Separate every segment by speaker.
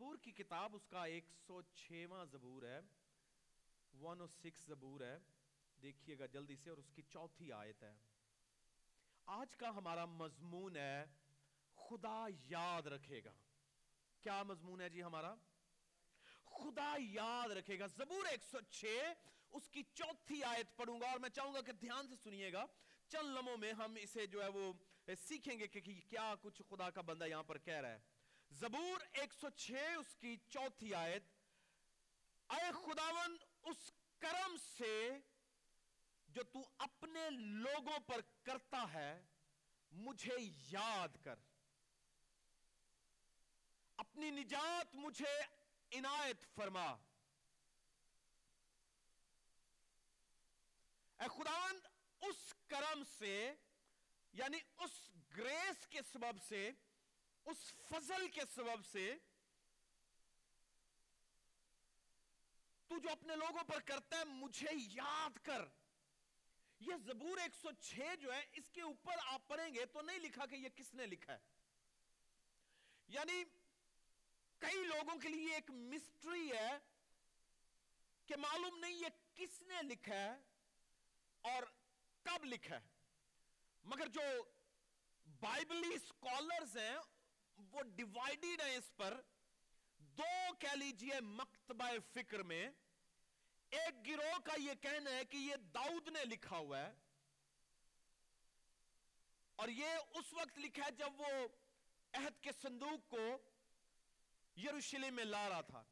Speaker 1: زبور کی کتاب، اس کا ایک سو چھواں زبور ہے، ون او سکس زبور ہے۔ دیکھیے گا جلدی سے، اور اس کی چوتھی آیت ہے۔ آج کا ہمارا مضمون ہے، خدا یاد رکھے گا۔ کیا مضمون ہے جی ہمارا؟ خدا یاد رکھے گا۔ زبور ایک سو چھ اس کی چوتھی آیت پڑھوں گا، اور میں چاہوں گا کہ دھیان سے سنیے گا۔ چند لمحوں میں ہم اسے جو ہے وہ سیکھیں گے کہ کیا کچھ خدا کا بندہ یہاں پر کہہ رہا ہے۔ زبور ایک سو چھ اس کی چوتھی آیت، اے خداون، اس کرم سے جو تو اپنے لوگوں پر کرتا ہے، مجھے یاد کر۔ اپنی نجات مجھے عنایت فرما۔ اے خداوند اس کرم سے یعنی اس گریس کے سبب سے اس فضل کے سبب سے تو جو اپنے لوگوں پر کرتا ہے، مجھے یاد کر۔ یہ زبور ایک سو چھ جو ہے، اس کے اوپر آپ پڑھیں گے تو نہیں لکھا کہ یہ کس نے لکھا ہے۔ یعنی کئی لوگوں کے لیے ایک مسٹری ہے کہ معلوم نہیں یہ کس نے لکھا ہے اور کب لکھا ہے۔ مگر جو بائبلی سکولرز ہیں وہ ڈیوائیڈیڈ ہیں اس پر، دو کہہ لیجیے مکتبہ فکر میں، ایک گروہ کا یہ کہنا ہے کہ یہ داؤد نے لکھا ہوا ہے، اور یہ اس وقت لکھا ہے جب وہ عہد کے صندوق کو یروشلم میں لا رہا تھا۔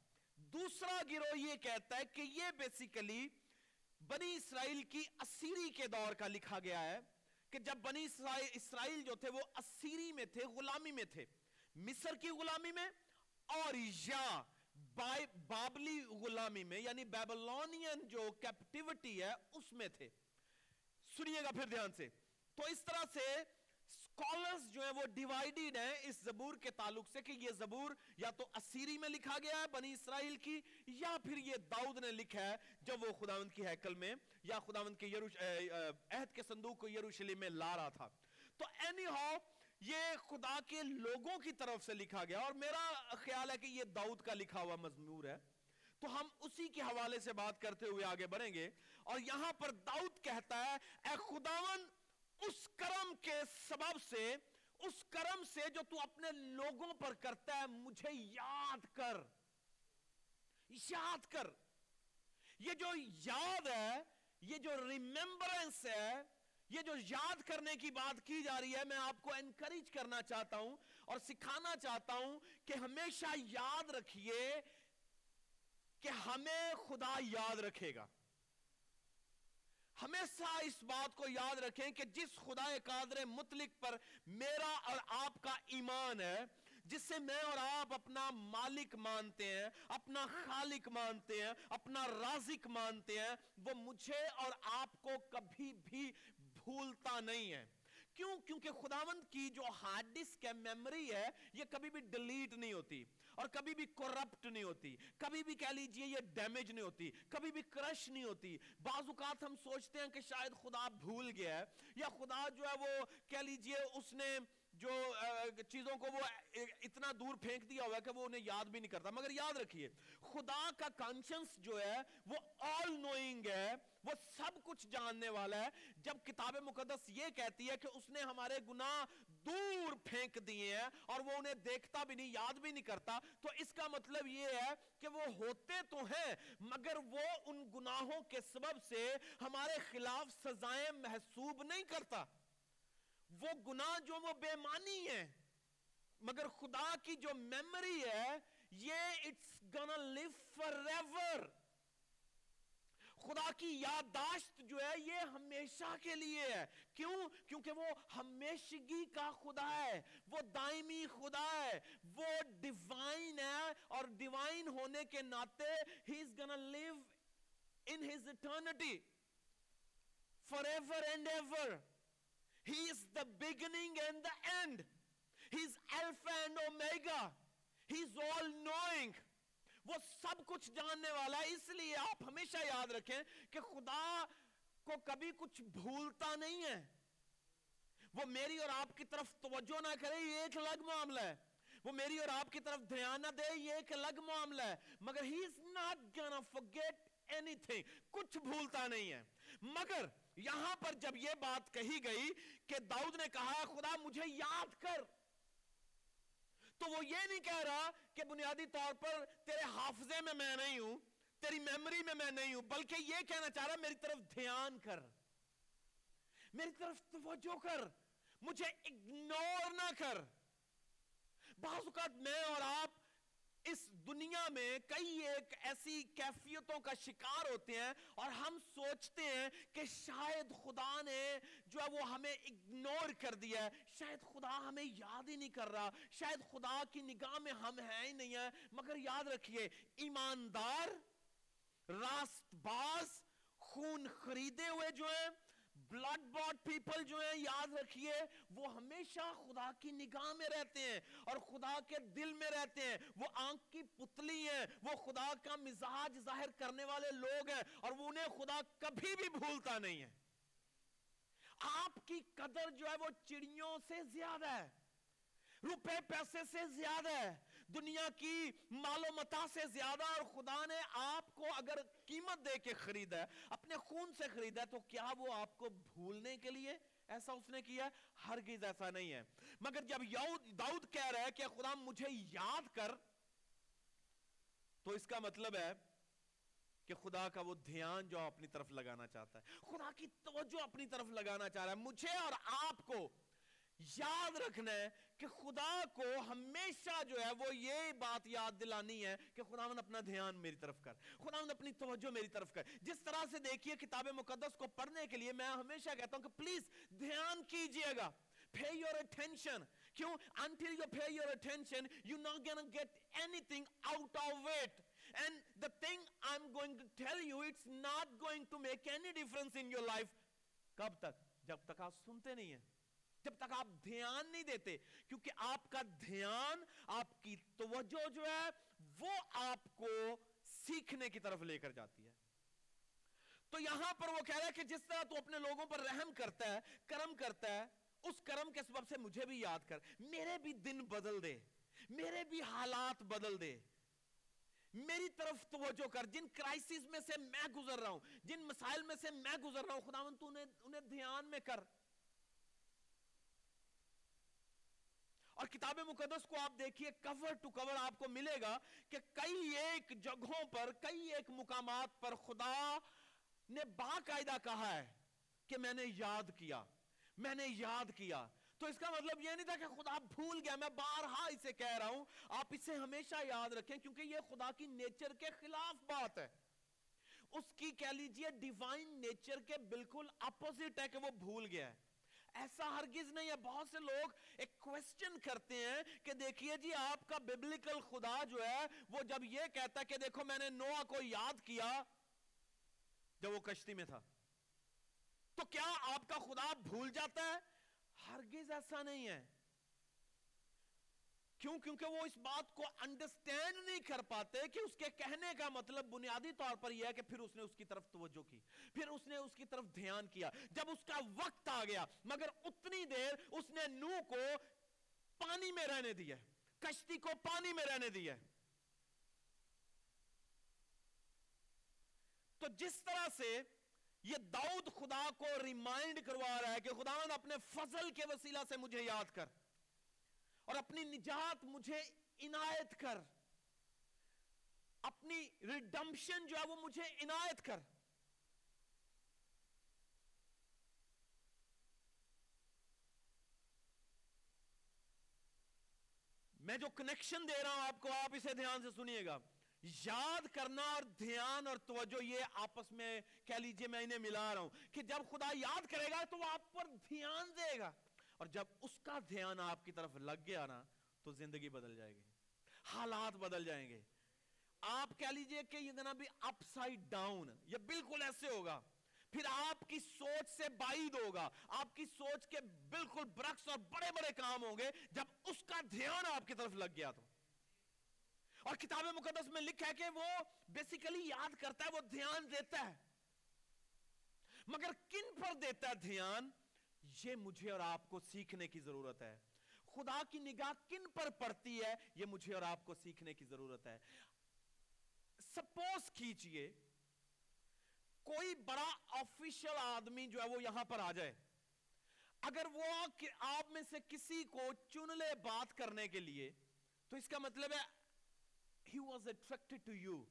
Speaker 1: دوسرا گروہ یہ کہتا ہے کہ یہ بیسیکلی بنی اسرائیل کی اسیری کے دور کا لکھا گیا ہے کہ جب بنی اسرائیل جو تھے وہ اسیری میں تھے، غلامی میں تھے۔ مصر کی غلامی میں اور یا بابلی غلامی میں یعنی بیبلونین جو کیپٹیوٹی ہے، اس میں تھے۔ سنیے گا پھر دھیان سے۔ تو اس طرح سے سکولرز جو ہیں، وہ ڈیوائیڈیڈ ہیں اس زبور کے تعلق سے کہ یہ زبور یا تو اسیری میں لکھا گیا ہے بنی اسرائیل کی، یا پھر یہ داؤد نے لکھا ہے جب وہ خداوند کی حیکل میں، یا خداوند کے عہد کے صندوق کو یروشلم میں لا رہا تھا۔ تو اینی ہاؤ یہ خدا کے لوگوں کی طرف سے لکھا گیا اور میرا خیال ہے کہ یہ داؤد کا لکھا ہوا مضمور ہے۔ تو ہم اسی کے حوالے سے بات کرتے ہوئے آگے بڑھیں گے اور یہاں پر داؤد کہتا ہے، اے خداون، اس کرم کے سبب سے، اس کرم سے جو تو اپنے لوگوں پر کرتا ہے، مجھے یاد کر۔ یاد کر۔ یہ جو یاد ہے، یہ جو ریممبرنس ہے یہ جو یاد کرنے کی بات کی جا رہی ہے، میں آپ کو انکریج کرنا چاہتا ہوں اور سکھانا چاہتا ہوں کہ ہمیشہ یاد رکھیے کہ ہمیں خدا یاد رکھے گا۔ ہمیشہ اس بات کو یاد رکھیں کہ جس خدا قادر مطلق پر میرا اور آپ کا ایمان ہے جس سے میں اور آپ اپنا مالک مانتے ہیں، اپنا خالق مانتے ہیں، اپنا رازق مانتے ہیں، وہ مجھے اور آپ کو کبھی بھی بھولتا نہیں ہے۔ کیوں؟ کیونکہ خداوند کی جو ہارڈ ڈسک ہے میموری ہے، یہ کبھی بھی ڈیلیٹ نہیں ہوتی اور کبھی بھی کرپٹ نہیں ہوتی۔ کبھی بھی کہہ لیجیے، یہ ڈیمیج نہیں ہوتی۔ کبھی بھی کرش نہیں ہوتی۔ بعض اوقات ہم سوچتے ہیں کہ شاید خدا بھول گیا ہے یا خدا جو ہے وہ کہہ لیجیے، اس نے جو چیزوں کو وہ اتنا دور پھینک دیا ہوا ہے کہ وہ انہیں یاد بھی نہیں کرتا۔ مگر یاد رکھیے، خدا کا کانشنس جو ہے، وہ آل نوئنگ ہے، وہ سب کچھ جاننے والا ہے۔ جب کتاب مقدس یہ کہتی ہے کہ اس نے ہمارے گناہ دور پھینک دیے ہیں اور وہ انہیں دیکھتا بھی نہیں، یاد بھی نہیں کرتا، تو اس کا مطلب یہ ہے کہ وہ ہوتے تو ہیں، مگر وہ ان گناہوں کے سبب سے ہمارے خلاف سزائیں محسوب نہیں کرتا۔ وہ گناہ جو وہ بے مانی ہے مگر خدا کی جو میموری ہے، یہ اٹس گنا لیو فار ایور خدا کی یادداشت جو ہے، یہ ہمیشہ کے لیے ہے. کیوں؟ کیونکہ وہ ہمیشگی کا خدا ہے، وہ دائمی خدا ہے، وہ ڈیوائن ہے، اور ڈیوائن ہونے کے ناطے he is gonna live in his eternity forever and ever he is the beginning and the end he is alpha and omega he is all knowing وہ سب کچھ جاننے والا ہے۔ اس لیے آپ ہمیشہ یاد رکھیں کہ خدا کو کبھی کچھ بھولتا نہیں ہے۔ وہ میری اور آپ کی طرف توجہ نہ کرے، یہ ایک الگ معاملہ ہے۔ وہ میری اور آپ کی طرف دھیان نہ دے، یہ ایک الگ معاملہ ہے۔ مگر ہی از ناٹ گانا گنا forget anything کچھ بھولتا نہیں ہے۔ مگر یہاں پر جب یہ بات کہی گئی کہ داؤد نے کہا، خدا مجھے یاد کر۔ تو وہ یہ نہیں کہہ رہا کہ بنیادی طور پر تیرے حافظے میں میں نہیں ہوں، تیری میموری میں میں نہیں ہوں، بلکہ یہ کہنا چاہ رہا میری طرف دھیان کر۔ میری طرف توجہ کر۔ مجھے اگنور نہ کر۔ بعض اوقات میں اور آپ اس دنیا میں کئی ایک ایسی کیفیتوں کا شکار ہوتے ہیں اور ہم سوچتے ہیں کہ شاید خدا نے جو ہے وہ ہمیں اگنور کر دیا ہے۔ شاید خدا ہمیں یاد ہی نہیں کر رہا۔ شاید خدا کی نگاہ میں ہم ہیں ہی نہیں ہیں۔ مگر یاد رکھیے، ایماندار راست باز خون خریدے ہوئے جو ہیں بلڈ باڈ پیپل جو ہیں، یاد رکھیے، وہ ہمیشہ خدا کی نگاہ میں رہتے ہیں اور خدا کے دل میں رہتے ہیں۔ وہ آنکھ کی پتلی ہیں، وہ خدا کا مزاج ظاہر کرنے والے لوگ ہیں اور وہ انہیں خدا کبھی بھی بھولتا نہیں ہے۔ آپ کی قدر جو ہے، وہ چڑیوں سے زیادہ ہے، روپے پیسے سے زیادہ ہے۔ دنیا کی مال و متا سے زیادہ اور خدا نے آپ کو اگر قیمت دے کے خریدا ہے، اپنے خون سے خریدا ہے، تو کیا وہ آپ کو بھولنے کے لیے ایسا اس نے کیا ہرگز ایسا نہیں ہے۔ مگر جب داؤد کہہ رہا ہے کہ خدا مجھے یاد کر، تو اس کا مطلب ہے کہ خدا کا وہ دھیان جو اپنی طرف لگانا چاہتا ہے۔ خدا کی توجہ اپنی طرف لگانا چاہ رہا ہے۔ مجھے اور آپ کو یاد رکھنا ہے کہ خدا کو ہمیشہ جو ہے وہ یہ بات یاد دلانی ہے کہ خداون اپنا دھیان میری طرف کر خداون اپنی توجہ میری طرف کر۔ جس طرح سے دیکھیے کتاب مقدس کو پڑھنے کے لیے میں ہمیشہ کہتا ہوں کہ پلیز دھیان کیجیے گا۔ Pay your attention کیوں؟ until you pay your attention you're not gonna get anything out of it. And the thing I'm going to tell you it's not going to make any difference in your life. کب تک؟ جب تک آپ سنتے نہیں ہیں۔ جب تک آپ دھیان نہیں دیتے، کیونکہ آپ کا دھیان، آپ کی توجہ جو ہے، وہ آپ کو سیکھنے کی طرف لے کر جاتی ہے۔ تو یہاں پر وہ کہہ رہا ہے کہ جس طرح تو اپنے لوگوں پر رحم کرتا ہے، کرم کرتا ہے، اس کرم کے سبب سے مجھے بھی یاد کر، میرے بھی دن بدل دے، میرے بھی حالات بدل دے۔ میری طرف توجہ کر، جن کرائسس میں سے میں گزر رہا ہوں، جن مسائل میں سے میں گزر رہا ہوں خداون تو انہیں دھیان میں کر۔ اور کتاب مقدس کو آپ دیکھیے کور ٹو کور آپ کو ملے گا کہ کئی ایک جگہوں پر، کئی ایک مقامات پر خدا نے باقاعدہ کہا ہے کہ میں نے یاد کیا، میں نے یاد کیا۔ تو اس کا مطلب یہ نہیں تھا کہ خدا بھول گیا، میں بارہا اسے کہہ رہا ہوں۔ آپ اسے ہمیشہ یاد رکھیں کیونکہ یہ خدا کی نیچر کے خلاف بات ہے۔ اس کی کہہ لیجیے ڈیوائن نیچر کے بالکل اپوزٹ ہے کہ وہ بھول گیا ہے۔ ایسا ہرگز نہیں ہے، بہت سے لوگ ایک کوسچن کرتے ہیں کہ دیکھیے جی آپ کا ببلیکل خدا جو ہے، وہ جب یہ کہتا ہے کہ دیکھو میں نے نوہ کو یاد کیا، جب وہ کشتی میں تھا، تو کیا آپ کا خدا بھول جاتا ہے؟ ہرگز ایسا نہیں ہے۔ کیوں؟ کیونکہ وہ اس بات کو انڈرسٹینڈ نہیں کر پاتے کہ اس کے کہنے کا مطلب بنیادی طور پر یہ ہے کہ پھر اس نے اس کی طرف توجہ کی، پھر اس نے اس کی طرف دھیان کیا۔ جب اس کا وقت آ گیا، مگر اتنی دیر اس نے نو کو پانی میں رہنے دیا کشتی کو پانی میں رہنے دیا تو جس طرح سے یہ داؤد خدا کو ریمائنڈ کروا رہا ہے کہ خداوند اپنے فضل کے وسیلہ سے مجھے یاد کر۔ اور اپنی نجات مجھے عنایت کر۔ اپنی ریڈمشن جو ہے وہ مجھے عنایت کر۔ میں جو کنیکشن دے رہا ہوں آپ کو، آپ اسے دھیان سے سنیے گا۔ یاد کرنا اور دھیان اور توجہ، یہ آپس میں کہہ لیجیے میں انہیں ملا رہا ہوں کہ جب خدا یاد کرے گا تو وہ آپ پر دھیان دے گا۔ اور جب اس کا دھیان آپ کی طرف لگ گیا نا، تو زندگی بدل جائے گی۔ حالات بدل جائیں گے۔ آپ کہہ لیجیے کہ یہ بھی اپ سائڈ ڈاؤن یہ بالکل ایسے ہوگا۔ پھر آپ کی سوچ سے بعید ہوگا۔ آپ کی سوچ کے بالکل برعکس اور بڑے بڑے کام ہوں گے جب اس کا دھیان آپ کی طرف لگ گیا تو۔ اور کتاب مقدس میں لکھا ہے کہ وہ بیسیکلی یاد کرتا ہے، وہ دھیان دیتا ہے۔ مگر کن پر دیتا ہے دھیان؟ یہ مجھے اور آپ کو سیکھنے کی ضرورت ہے۔ خدا کی نگاہ کن پر پڑتی ہے، یہ مجھے اور آپ کو سیکھنے کی ضرورت ہے۔ سپوز کیجیے، کوئی بڑا آفیشل آدمی جو ہے وہ یہاں پر آ جائے۔ اگر وہ آپ میں سے کسی کو چن لے بات کرنے کے لیے، تو اس کا مطلب ہے، he was attracted to you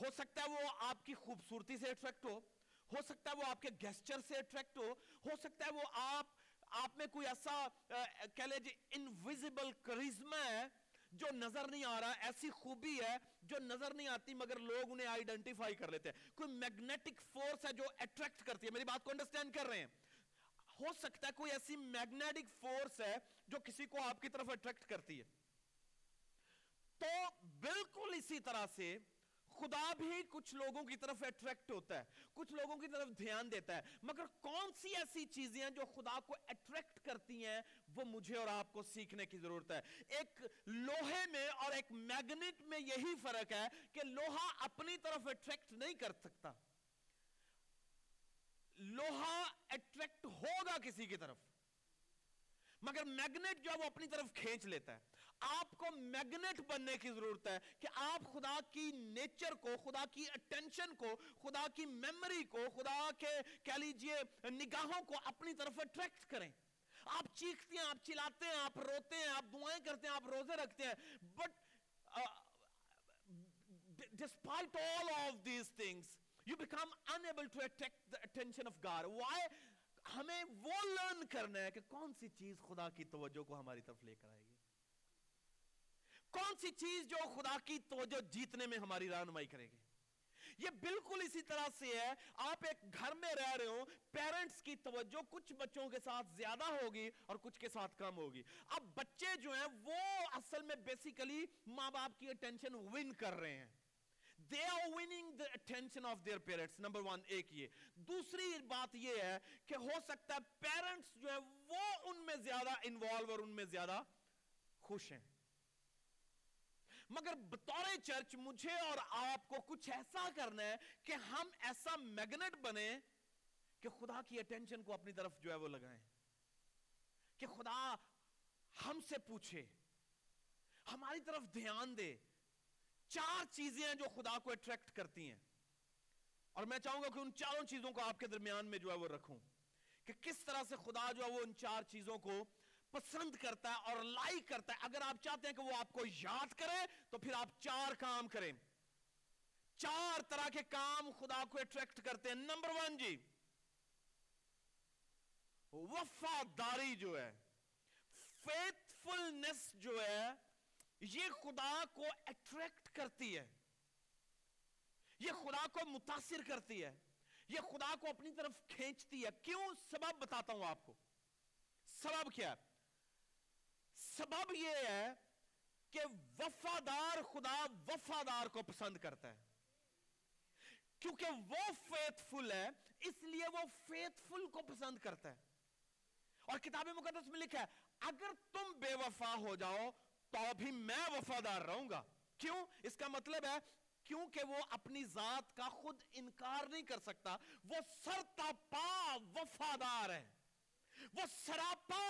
Speaker 1: ہو سکتا ہے وہ آپ کی خوبصورتی سے اٹریکٹ ہو ہو سکتا ہے وہ آپ کے گیسچر سے اٹریکٹ ہو ہو سکتا ہے وہ آپ آپ میں کوئی ایسا کہہ لے جی انویزیبل کریزما ہے جو نظر نہیں آ رہا، ایسی خوبی ہے جو نظر نہیں آتی مگر لوگ انہیں آئیڈنٹیفائی کر لیتے ہیں۔ کوئی میگنیٹک فورس ہے جو اٹریکٹ کرتی ہے۔ میری بات کو انڈرسٹینڈ کر رہے ہیں۔ ہو سکتا ہے کوئی ایسی میگنیٹک فورس ہے جو کسی کو آپ کی طرف اٹریکٹ کرتی ہے۔ تو بالکل اسی طرح سے خدا بھی کچھ لوگوں کی طرف اٹریکٹ ہوتا ہے، کچھ لوگوں کی طرف دھیان دیتا ہے۔ مگر کون سی ایسی چیزیں ہیں جو خدا کو اٹریکٹ کرتی ہیں، وہ مجھے اور آپ کو سیکھنے کی ضرورت ہے۔ ایک لوہے میں اور ایک میگنیٹ میں یہی فرق ہے کہ لوہا اپنی طرف اٹریکٹ نہیں کر سکتا۔ لوہا اٹریکٹ ہوگا کسی کی طرف، مگر میگنیٹ جو ہے وہ اپنی طرف کھینچ لیتا ہے۔ آپ کو میگنیٹ بننے کی ضرورت ہے کہ آپ خدا کی نیچر کو، خدا کی اٹینشن کو، خدا کی میموری کو، خدا کے کہہ لیجیے نگاہوں کو اپنی طرف اٹریکٹ کریں آپ چیختے ہیں، آپ چلاتے ہیں، آپ روتے ہیں، آپ دعائیں کرتے ہیں، آپ روزے رکھتے ہیں but despite all of these things you become unable to attract the attention of God. Why? ہمیں وہ لرن کرنا ہے کہ کون سی چیز خدا کی توجہ کو ہماری طرف لے کر آئے گی کون سی چیز جو خدا کی توجہ جیتنے میں ہماری رہنمائی کرے گی؟ یہ بالکل اسی طرح سے ہے، آپ ایک گھر میں رہ رہے ہو پیرنٹس کی توجہ کچھ بچوں کے ساتھ زیادہ ہوگی اور کچھ کے ساتھ کم ہوگی۔ اب بچے جو ہیں، وہ اصل میں بیسیکلی ماں باپ کی اٹینشن ون کر رہے ہیں۔ They are winning the attention of their parents number one ایک یہ۔ دوسری بات یہ ہے کہ ہو سکتا ہے پیرنٹس جو ہے وہ ان میں زیادہ انوالو اور ان میں زیادہ خوش ہیں۔ مگر بطور چرچ مجھے اور آپ کو کچھ ایسا کرنا ہے کہ ہم ایسا میگنٹ بنے کہ خدا کی اٹینشن کو اپنی طرف جو ہے وہ لگائیں۔ کہ خدا ہم سے پوچھے، ہماری طرف دھیان دے۔ چار چیزیں ہیں جو خدا کو اٹریکٹ کرتی ہیں۔ اور میں چاہوں گا کہ ان چاروں چیزوں کو آپ کے درمیان میں جو ہے وہ رکھوں۔ کہ کس طرح سے خدا جو ہے وہ ان چار چیزوں کو پسند کرتا ہے اور لائک کرتا ہے۔ اگر آپ چاہتے ہیں کہ وہ آپ کو یاد کرے، تو پھر آپ چار کام کریں۔ چار طرح کے کام خدا کو اٹریکٹ کرتے ہیں۔ نمبر ون جی وفاداری جو ہے فیتفلنس جو ہے، یہ خدا کو اٹریکٹ کرتی ہے۔ یہ خدا کو متاثر کرتی ہے۔ یہ خدا کو اپنی طرف کھینچتی ہے۔ کیوں؟ سبب بتاتا ہوں آپ کو۔ سبب کیا ہے؟ سبب یہ ہے کہ وفادار خدا وفادار کو پسند کرتا ہے۔ کیونکہ وہ فیتھ فل ہے، اس لیے وہ فیتھ فل کو پسند کرتا ہے۔ اور کتاب مقدس میں لکھا ہے، اگر تم بے وفا ہو جاؤ تو بھی میں وفادار رہوں گا۔ کیوں؟ اس کا مطلب ہے، کیونکہ وہ اپنی ذات کا خود انکار نہیں کر سکتا، وہ سرتا پا وفادار ہے۔ وہ سراپا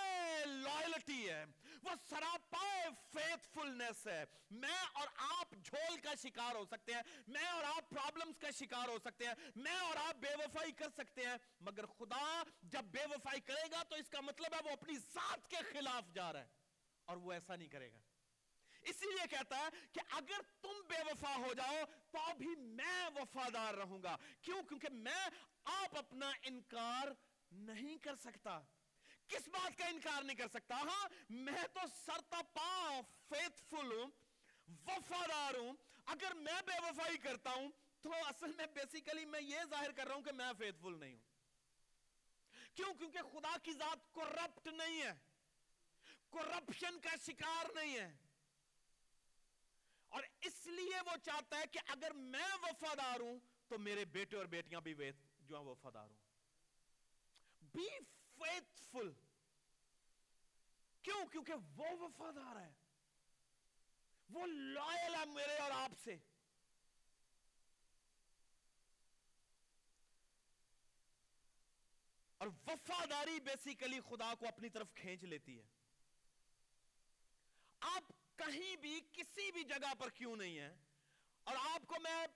Speaker 1: لائلٹی ہے، وہ سراپا فیتفلنس ہے۔ میں اور آپ جھول کا شکار ہو سکتے ہیں، میں اور آپ پرابلمز کا شکار ہو سکتے ہیں، میں اور آپ بے وفائی کر سکتے ہیں، مگر خدا جب بے وفائی کرے گا تو اس کا مطلب ہے وہ اپنی ذات کے خلاف جا رہا ہے اور وہ ایسا نہیں کرے گا۔ اسی لیے کہتا ہے کہ اگر تم بے وفا ہو جاؤ تو بھی میں وفادار رہوں گا۔ کیوں؟ کیونکہ میں آپ اپنا انکار نہیں کر سکتا۔ کس بات کا انکار نہیں کر سکتا؟ ہاں میں تو سرتا پا فیتفل ہوں، وفادار ہوں۔ اگر میں بے وفائی کرتا ہوں، تو اصل میں بیسیکلی میں یہ ظاہر کر رہا ہوں کہ میں فیتفل نہیں ہوں۔ کیوں؟ کیونکہ خدا کی ذات کرپٹ نہیں ہے۔ کرپشن کا شکار نہیں ہے۔ اور اس لیے وہ چاہتا ہے کہ اگر میں وفادار ہوں، تو میرے بیٹے اور بیٹیاں بھی جو ہیں، وفادار ہوں۔ بی فیتفل کیوں؟ کیونکہ وہ وفادار ہے. وہ لائل ہے میرے اور آپ سے. اور وفاداری بیسیکلی خدا کو اپنی طرف کھینچ لیتی ہے. آپ کہیں بھی کسی بھی جگہ پر کیوں نہیں ہیں؟ اور آپ کو میں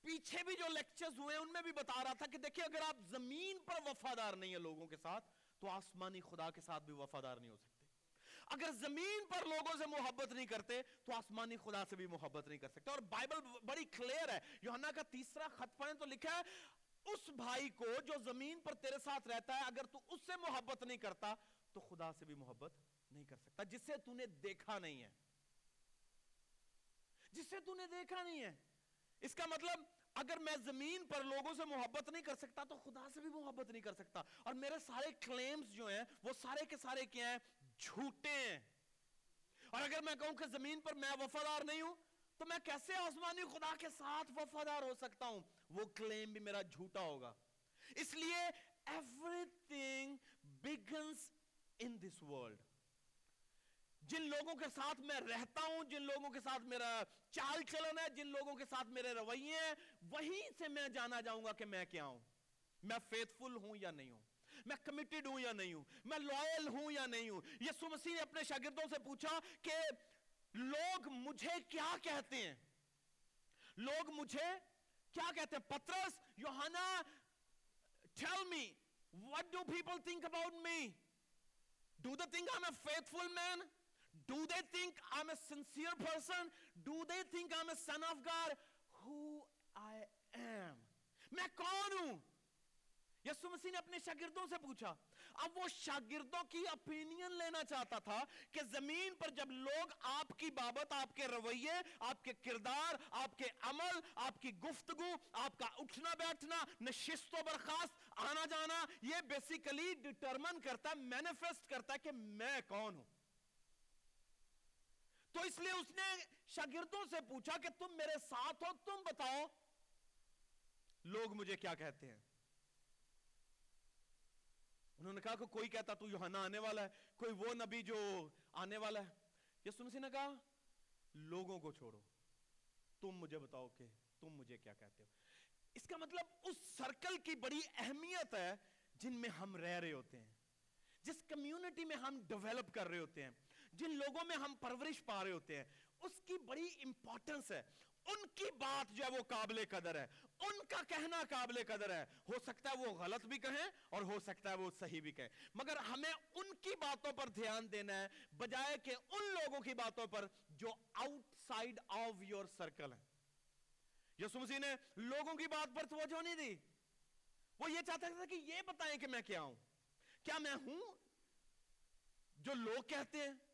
Speaker 1: پیچھے بھی جو لیکچرز ہوئے ان میں بھی بتا رہا تھا کہ دیکھیں، اگر آپ زمین پر وفادار نہیں ہیں لوگوں کے ساتھ تو آسمانی خدا کے ساتھ بھی وفادار نہیں ہو سکتے۔ اگر زمین پر لوگوں سے محبت نہیں کرتے، تو آسمانی خدا سے بھی محبت نہیں کر سکتے۔ اور بائبل بڑی کلیئر ہے، یوحنا کا تیسرا خط پڑھیں تو لکھا ہے، اس بھائی کو جو زمین پر تیرے ساتھ رہتا ہے، اگر تو اس سے محبت نہیں کرتا، تو خدا سے بھی محبت نہیں کر سکتا۔ جسے تو نے دیکھا نہیں ہے۔ جسے تو نے دیکھا نہیں ہے۔ اس کا مطلب اگر میں زمین پر لوگوں سے محبت نہیں کر سکتا تو خدا سے بھی محبت نہیں کر سکتا۔ اور میرے سارے کلیمز جو ہیں، وہ سارے کے سارے کیا ہیں؟ جھوٹے ہیں۔ اور اگر میں کہوں کہ زمین پر میں وفادار نہیں ہوں، تو میں کیسے آسمانی خدا کے ساتھ وفادار ہو سکتا ہوں؟ وہ کلیم بھی میرا جھوٹا ہوگا۔ اس لیے everything begins in this world جن لوگوں کے ساتھ میں رہتا ہوں، جن لوگوں کے ساتھ میرا چال چلن ہے، جن لوگوں کے ساتھ میرے رویے ہیں، وہیں سے میں جانا جاؤں گا کہ میں کیا ہوں؟ میں فیتفل ہوں یا نہیں ہوں؟ میں کمیٹڈ ہوں یا نہیں ہوں؟ میں لائل ہوں یا نہیں ہوں؟ یسو مسیح نے اپنے شاگردوں سے پوچھا کہ لوگ مجھے کیا کہتے ہیں؟ لوگ مجھے کیا کہتے ہیں؟ Patras یوہانا tell me what do people think about me? Do they think I'm a faithful man? Do they think I'm a sincere person? Do they think I'm a son of God? Who I am. میں کون ہوں یسو مسیح نے اپنے شاگردوں سے پوچھا اب وہ شاگردوں کی اپینین لینا چاہتا تھا کہ زمین پر جب لوگ آپ کی بابت آپ کے رویے آپ کے کردار آپ کے عمل آپ کی گفتگو آپ کا اٹھنا بیٹھنا نشست و برخاست آنا جانا یہ بیسیکلی ڈٹرمن کرتا ہے مینیفیسٹ کرتا ہے کہ میں کون ہوں تو اس لیے اس نے شاگردوں سے پوچھا کہ تم میرے ساتھ ہو، تم بتاؤ۔ لوگ مجھے کیا کہتے ہیں؟ انہوں نے کہا کہ کوئی کہتا تو یوحنا آنے والا ہے، کوئی وہ نبی جو آنے والا ہے۔ یسو مسیح نے کہا، لوگوں کو چھوڑو۔ تم مجھے بتاؤ کہ تم مجھے کیا کہتے ہو۔ اس کا مطلب اس سرکل کی بڑی اہمیت ہے جن میں ہم رہ رہے ہوتے ہیں، جس کمیونٹی میں ہم ڈیولپ کر رہے ہوتے ہیں۔ جن لوگوں میں ہم پرورش پا رہے ہوتے ہیں، اس کی بڑی امپورٹنس ہے۔ ان کی بات جو ہے وہ قابل قدر ہے۔ ان کا کہنا قابل قدر ہے۔ ہو سکتا ہے وہ غلط بھی کہیں اور ہو سکتا ہے وہ صحیح بھی کہیں۔ مگر ہمیں ان کی باتوں پر دھیان دینا ہے، بجائے کہ ان لوگوں کی باتوں پر جو outside of your circle ہے یسو مسیح نے لوگوں کی بات پر توجہ نہیں دی۔ وہ یہ چاہتا تھا کہ یہ بتائیں کہ میں کیا ہوں۔ کیا میں ہوں؟ جو لوگ کہتے ہیں۔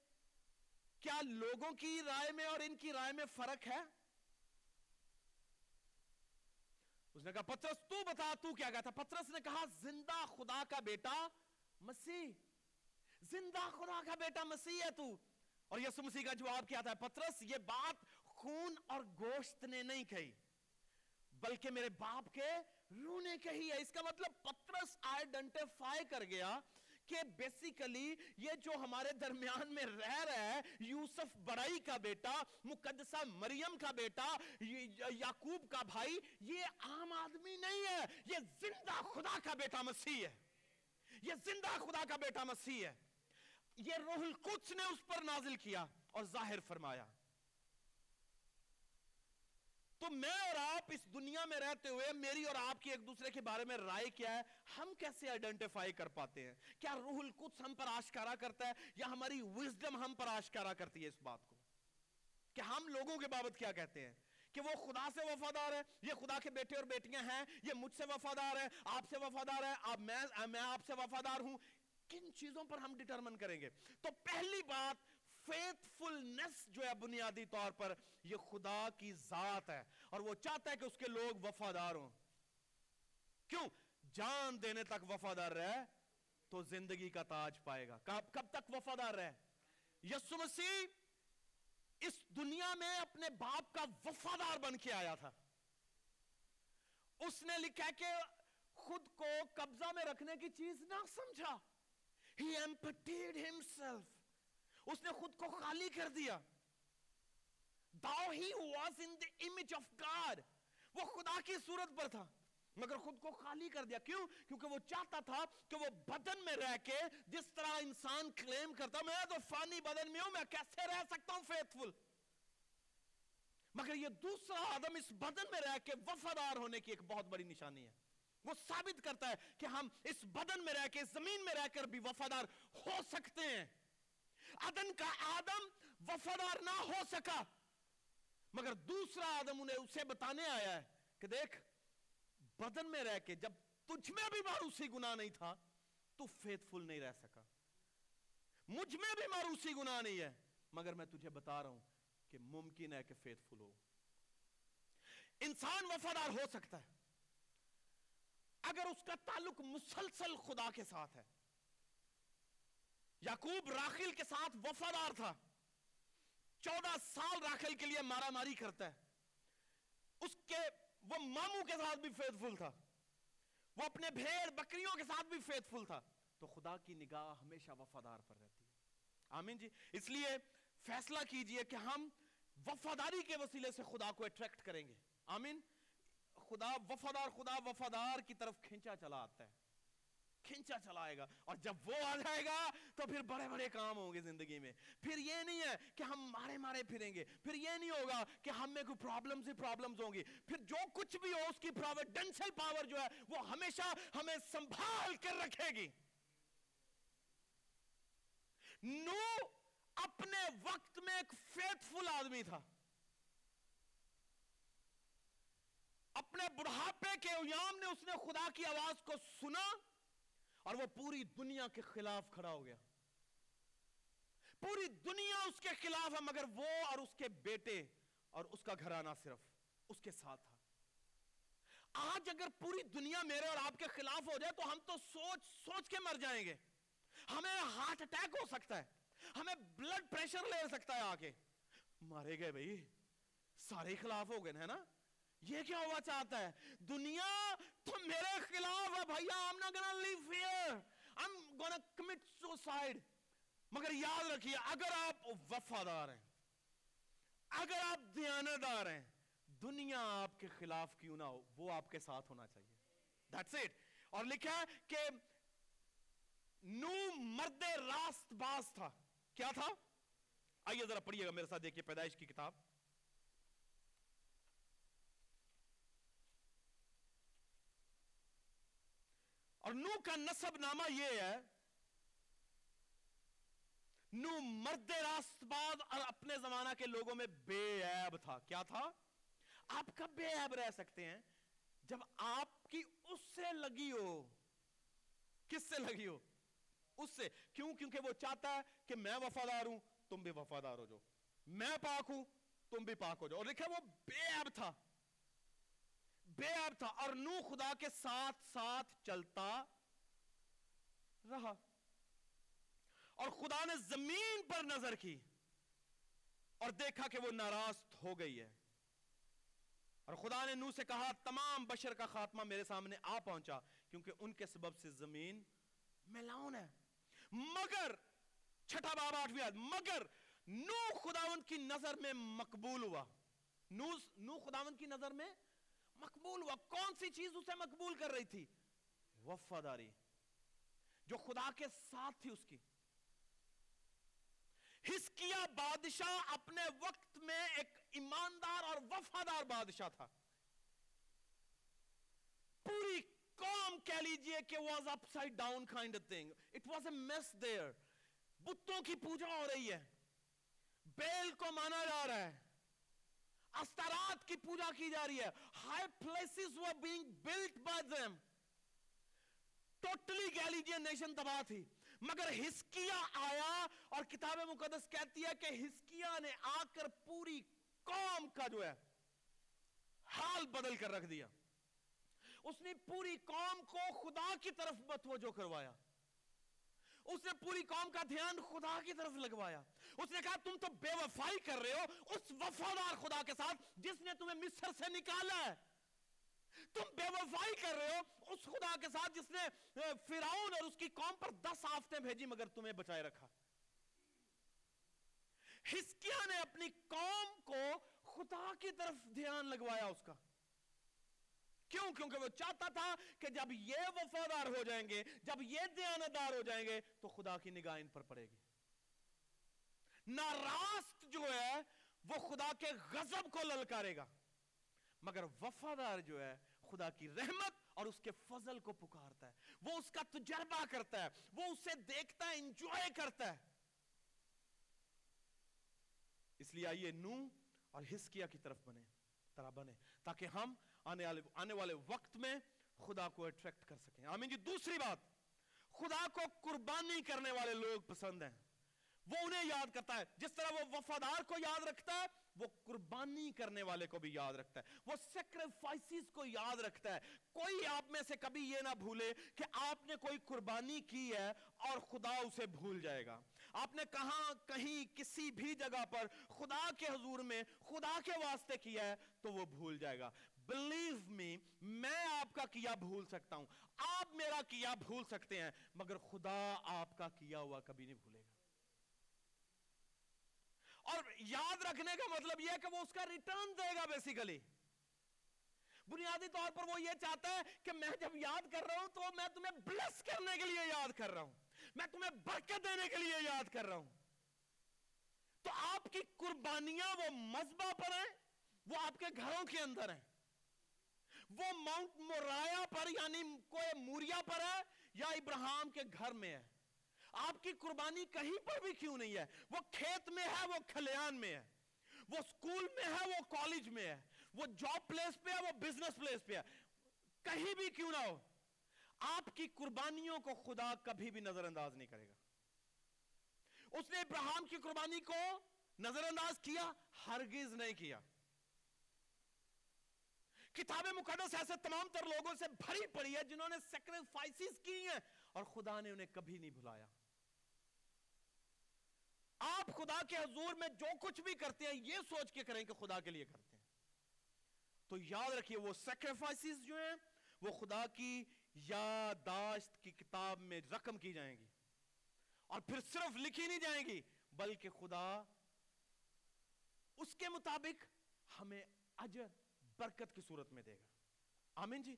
Speaker 1: کیا لوگوں کی رائے میں اور ان کی رائے میں فرق ہے؟ اس نے کہا، پترس، تو بتا، تو کیا کہتا پترس نے کہا، زندہ خدا کا بیٹا مسیح۔ زندہ خدا کا بیٹا مسیح ہے تو۔ اور یسو مسیح کا جواب کیا تھا؟ پترس، یہ بات خون اور گوشت نے نہیں کہی، بلکہ میرے باپ کے روح نے کہی ہے۔ اس کا مطلب پترس آئیڈنٹیفائی کر گیا کہ بیسیکلی یہ جو ہمارے درمیان میں رہ رہا ہے، یوسف بڑائی کا بیٹا، مقدسہ مریم کا بیٹا یعقوب کا بھائی، یہ عام آدمی نہیں ہے۔ یہ زندہ خدا کا بیٹا مسیح ہے۔ یہ زندہ خدا کا بیٹا مسیح ہے۔ یہ روح القدس نے اس پر نازل کیا اور ظاہر فرمایا۔ تو میں اور آپ اس دنیا میں رہتے ہوئے، میری اور آپ کی ایک دوسرے کے بارے میں رائے کیا ہے؟ ہم کیسے آئیڈنٹیفائی کر پاتے ہیں؟ کیا روح القدس ہم پر آشکارا کرتا ہے؟ یا ہماری وزڈم ہم پر آشکارا کرتی ہے اس بات کو؟ کہ ہم لوگوں کے بابت کیا کہتے ہیں؟ کہ وہ خدا سے وفادار ہے یہ خدا کے بیٹے اور بیٹیاں ہیں، یہ مجھ سے وفادار ہے آپ سے وفادار ہے آپ میں میں آپ سے وفادار ہوں۔ کن چیزوں پر ہم ڈٹرمن کریں گے؟ تو پہلی بات فیتفلنس جو ہے بنیادی طور پر یہ خدا کی ذات ہے اور وہ چاہتا ہے کہ اس کے لوگ وفادار ہوں۔ کیوں؟ جان دینے تک وفادار رہے تو زندگی کا تاج پائے گا۔ کب کب تک وفادار رہے؟ یسو مسیح اس دنیا میں اپنے باپ کا وفادار بن کے آیا تھا۔ اس نے لکھا کہ خود کو قبضہ میں رکھنے کی چیز نہ سمجھا۔ He emptied himself اس نے خود کو خالی کر دیا۔ Thou he was the image of God وہ خدا کی صورت پر تھا، مگر خود کو خالی کر دیا۔ کیوں؟ کیونکہ وہ چاہتا تھا کہ وہ بدن میں رہ کے جس طرح انسان کلیم کرتا، میں تو فانی بدن میں ہوں، میں کیسے رہ سکتا ہوں فیتفل مگر یہ دوسرا آدم اس بدن میں رہ کے وفادار ہونے کی ایک بہت بڑی نشانی ہے۔ وہ ثابت کرتا ہے کہ ہم اس بدن میں رہ کے، زمین میں رہ کر بھی وفادار ہو سکتے ہیں۔ ادن کا آدم وفادار نہ ہو سکا۔ مگر دوسرا آدم انہیں اسے بتانے آیا ہے کہ دیکھ، بدن میں رہ کے جب تجھ میں بھی ماروسی گناہ نہیں تھا، تو فیتفل نہیں رہ سکا۔ مجھ میں بھی ماروسی گناہ نہیں ہے، مگر میں تجھے بتا رہا ہوں کہ ممکن ہے کہ فیتفل ہو۔ انسان وفادار ہو سکتا ہے، اگر اس کا تعلق مسلسل خدا کے ساتھ ہے۔ یعقوب راخل کے ساتھ وفادار تھا۔ چودہ سال راخل کے لیے مارا ماری کرتا ہے۔ اس کے وہ ماموں کے ساتھ بھی فیتفل تھا۔ وہ اپنے بھیڑ بکریوں کے ساتھ بھی فیتفل تھا۔ تو خدا کی نگاہ ہمیشہ وفادار پر رہتی ہے۔ آمین جی۔ اس لیے فیصلہ کیجیے کہ ہم وفاداری کے وسیلے سے خدا کو اٹریکٹ کریں گے۔ آمین۔ خدا وفادار خدا وفادار کی طرف کھینچا چلا آتا ہے۔ کھینچا چلائے گا اور جب وہ آ جائے گا تو پھر بڑے بڑے کام ہوں گے زندگی میں۔ پھر یہ نہیں ہے کہ ہم مارے مارے پھریں گے۔ پھر یہ نہیں ہوگا کہ ہم میں کوئی پرابلمز ہی پرابلمز ہوں گی۔ پھر جو کچھ بھی ہو اس کی پراویڈنشل پاور جو ہے وہ ہمیشہ ہمیں سنبھال کر رکھے گی۔ نو اپنے وقت میں ایک فیتفل آدمی تھا۔ اپنے بڑھاپے کے ایام نے اس نے خدا کی آواز کو سنا۔ اور وہ پوری دنیا کے خلاف کھڑا ہو گیا۔ پوری دنیا اس کے خلاف ہے، مگر وہ اور اس کے بیٹے اور اس کا گھرانہ صرف اس کے ساتھ تھا۔ آج اگر پوری دنیا میرے اور آپ کے خلاف ہو جائے تو ہم تو سوچ سوچ کے مر جائیں گے۔ ہمیں ہارٹ اٹیک ہو سکتا ہے۔ ہمیں بلڈ پریشر لے سکتا ہے آگے۔ مارے گئے بھائی، سارے خلاف ہو گئے نا یہ کیا ہوا چاہتا ہے؟ دنیا تو میرے خلاف ہے بھائیا I'm not gonna live here. I'm gonna commit suicide. مگر یاد رکھیے، اگر آپ وفادار ہیں، اگر آپ دیانتدار ہیں، دنیا آپ کے خلاف کیوں نہ ہو، وہ آپ کے ساتھ ہونا چاہیے۔ That's it. اور لکھا ہے کہ نو مرد راست باز تھا۔ کیا تھا؟ آئیے ذرا پڑھیے گا، میرے ساتھ دیکھیے پیدائش کی کتاب۔ اور نو کا نصب نامہ یہ ہے نو مرد راست باز اور اپنے زمانہ کے لوگوں میں بے عیب تھا۔ کیا تھا؟ آپ کب بے عیب رہ سکتے ہیں۔ جب آپ کی اس سے لگی ہو، کس سے لگی ہو؟ اس سے۔ کیوں؟ کیونکہ وہ چاہتا ہے کہ میں وفادار ہوں، تم بھی وفادار ہو جاؤ۔ میں پاک ہوں، تم بھی پاک ہو جاؤ۔ اور لکھا وہ بے عیب تھا۔ بے عیب تھا اور نو خدا کے ساتھ ساتھ چلتا رہا۔ اور خدا نے زمین پر نظر کی اور دیکھا کہ وہ ناراض ہو گئی ہے۔ اور خدا نے نو سے کہا، تمام بشر کا خاتمہ میرے سامنے آ پہنچا، کیونکہ ان کے سبب سے زمین ملاؤن ہے۔ مگر، چھٹا باب آٹھویں مگر نو خداوند کی نظر میں مقبول ہوا۔ نو نو خداوند کی نظر میں مقبول ہوا۔ کون سی چیز اسے مقبول کر رہی تھی؟ وفاداری۔ جو خدا کے ساتھ تھی اس کی۔ ہسکیا بادشاہ اپنے وقت میں ایک ایماندار اور وفادار بادشاہ تھا۔ پوری قوم کہہ لیجیے کہ was upside down kind thing it was a mess there بتوں کی پوجا ہو رہی ہے۔ بیل کو مانا جا رہا ہے۔ استارات کی پوجا کی جا رہی ہے۔ High places were being built by them. Totally کہہ لیجیے نیشن تباہ تھی۔ مگر ہسکیا آیا اور کتاب مقدس کہتی ہے کہ ہسکیا نے آ کر پوری قوم کا جو ہے حال بدل کر رکھ دیا۔ اس نے پوری قوم کو خدا کی طرف متوجہ کروایا۔ اس نے پوری قوم کا دھیان خدا کی طرف لگوایا۔ اس نے کہا، تم تو بے وفائی کر رہے ہو، اس وفادار خدا کے ساتھ جس نے تمہیں مصر سے نکالا ہے۔ تم بے وفائی کر رہے ہو، اس خدا کے ساتھ جس نے فیراؤن اور اس کی قوم پر دس آفتیں بھیجی مگر تمہیں بچائے رکھا۔ ہسکیا نے اپنی قوم کو خدا کی طرف دھیان لگوایا اس کا۔ کیوں؟ کیونکہ وہ چاہتا تھا کہ جب یہ وفادار ہو جائیں گے، جب یہ دیانتدار ہو جائیں گے، تو خدا کی نگاہ ان پر پڑے گی۔ ناراست جو ہے، وہ خدا کے غضب کو للکارے گا۔ مگر وفادار جو ہے، خدا کی رحمت اور اس کے فضل کو پکارتا ہے۔ وہ اس کا تجربہ کرتا ہے، وہ اسے دیکھتا ہے انجوائے کرتا ہے۔ اس لیے آئیے نو اور ہسکیا کی طرف بنے، طرح بنے، تاکہ ہم آنے والے آنے والے وقت میں خدا کو اٹریکٹ کر سکیں۔ آمین جی دوسری بات، خدا کو قربانی کرنے والے لوگ پسند ہیں۔ وہ انہیں یاد کرتا ہے۔ جس طرح وہ وفادار کو یاد رکھتا ہے، وہ قربانی کرنے والے کو بھی یاد رکھتا ہے۔ وہ سیکریفائسز کو یاد رکھتا ہے۔ کوئی آپ میں سے کبھی یہ نہ بھولے کہ آپ نے کوئی قربانی کی ہے اور خدا اسے بھول جائے گا۔ آپ نے کہاں، کہیں، کسی بھی جگہ پر خدا کے حضور میں خدا کے واسطے کیا ہے تو وہ بھول جائے گا۔ بلیو می میں آپ کا کیا بھول سکتا ہوں؟ آپ میرا کیا بھول سکتے ہیں؟ مگر خدا آپ کا کیا ہوا کبھی نہیں بھولے گا۔ اور یاد رکھنے کا مطلب یہ ہے کہ وہ اس کا ریٹرن دے گا بیسیکلی بنیادی طور پر وہ یہ چاہتا ہے کہ میں جب یاد کر رہا ہوں تو میں تمہیں بلس کرنے کے لیے یاد کر رہا ہوں۔ میں تمہیں برکت دینے کے لیے یاد کر رہا ہوں۔ تو آپ کی قربانیاں وہ مذبح پر ہیں، وہ آپ کے گھروں کے اندر ہیں۔ وہ ماؤنٹ مورایا پر یعنی کوئی موریا پر ہے یا ابراہم کے گھر میں ہے؟ آپ کی قربانی کہیں پر بھی کیوں نہیں ہے؟ وہ کھیت میں ہے، وہ کھلیان میں ہے۔ وہ سکول میں ہے، وہ کالج میں ہے۔ وہ جاب پلیس پہ ہے، وہ بزنس پلیس پہ ہے۔ کہیں بھی کیوں نہ ہو۔ آپ کی قربانیوں کو خدا کبھی بھی نظر انداز نہیں کرے گا۔ اس نے ابراہم کی قربانی کو نظر انداز کیا، ہرگز نہیں کیا۔ کتاب مقدس ایسے تمام تر لوگوں سے بھری پڑی ہے جنہوں نے سیکریفائسز کی ہیں اور خدا نے انہیں کبھی نہیں بھلایا۔ آپ خدا کے حضور میں جو کچھ بھی کرتے ہیں، یہ سوچ کے کریں کہ خدا کے لیے کرتے ہیں۔ تو یاد رکھیے، وہ سیکریفائسز جو ہیں، وہ خدا کی یاداشت کی کتاب میں رقم کی جائیں گی۔ اور پھر صرف لکھی نہیں جائیں گی، بلکہ خدا اس کے مطابق ہمیں اجر برکت کی صورت میں دے گا۔ آمین جی۔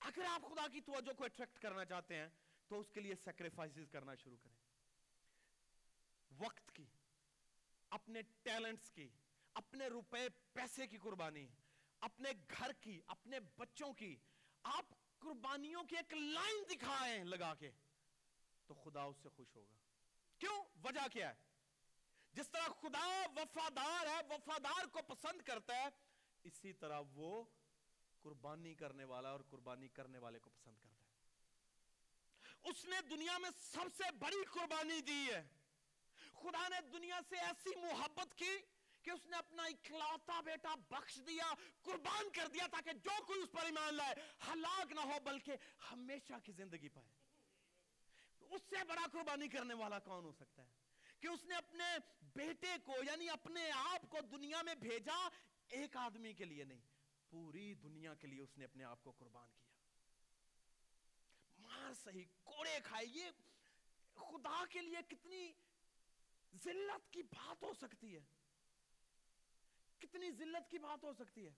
Speaker 1: اگر آپ خدا کی توجہ کو اٹریکٹ کرنا چاہتے ہیں، تو اس کے لیے سیکریفائسز کرنا شروع کریں۔ وقت کی، اپنے ٹیلنٹس کی، اپنے روپے، پیسے کی قربانی، اپنے گھر کی، اپنے بچوں کی۔ آپ قربانیوں کی ایک لائن دکھائیں لگا کے، تو خدا اس سے خوش ہوگا۔ کیوں؟ وجہ کیا ہے؟ جس طرح خدا وفادار ہے، وفادار کو پسند کرتا ہے اسی طرح وہ قربانی کرنے والا اور قربانی کرنے والے کو پسند کرتا ہے۔ اس نے دنیا میں سب سے بڑی قربانی دی ہے۔ خدا نے دنیا سے ایسی محبت کی کہ اس نے اپنا اکلاتا بیٹا بخش دیا، قربان کر دیا تاکہ جو کوئی اس پر ایمان لائے۔ ہلاک نہ ہو، بلکہ ہمیشہ کی زندگی پائے۔ اس سے بڑا قربانی کرنے والا کون ہو سکتا ہے؟ کہ اس نے اپنے بیٹے کو یعنی اپنے آپ کو دنیا میں بھیجا ایک آدمی کے لیے نہیں، پوری دنیا کے لیے اس نے اپنے آپ کو قربان کیا۔ مار صحیح، کوڑے کھائے یہ خدا کے لیے کتنی ذلت کی بات ہو سکتی ہے۔ کتنی ذلت کی بات ہو سکتی ہے۔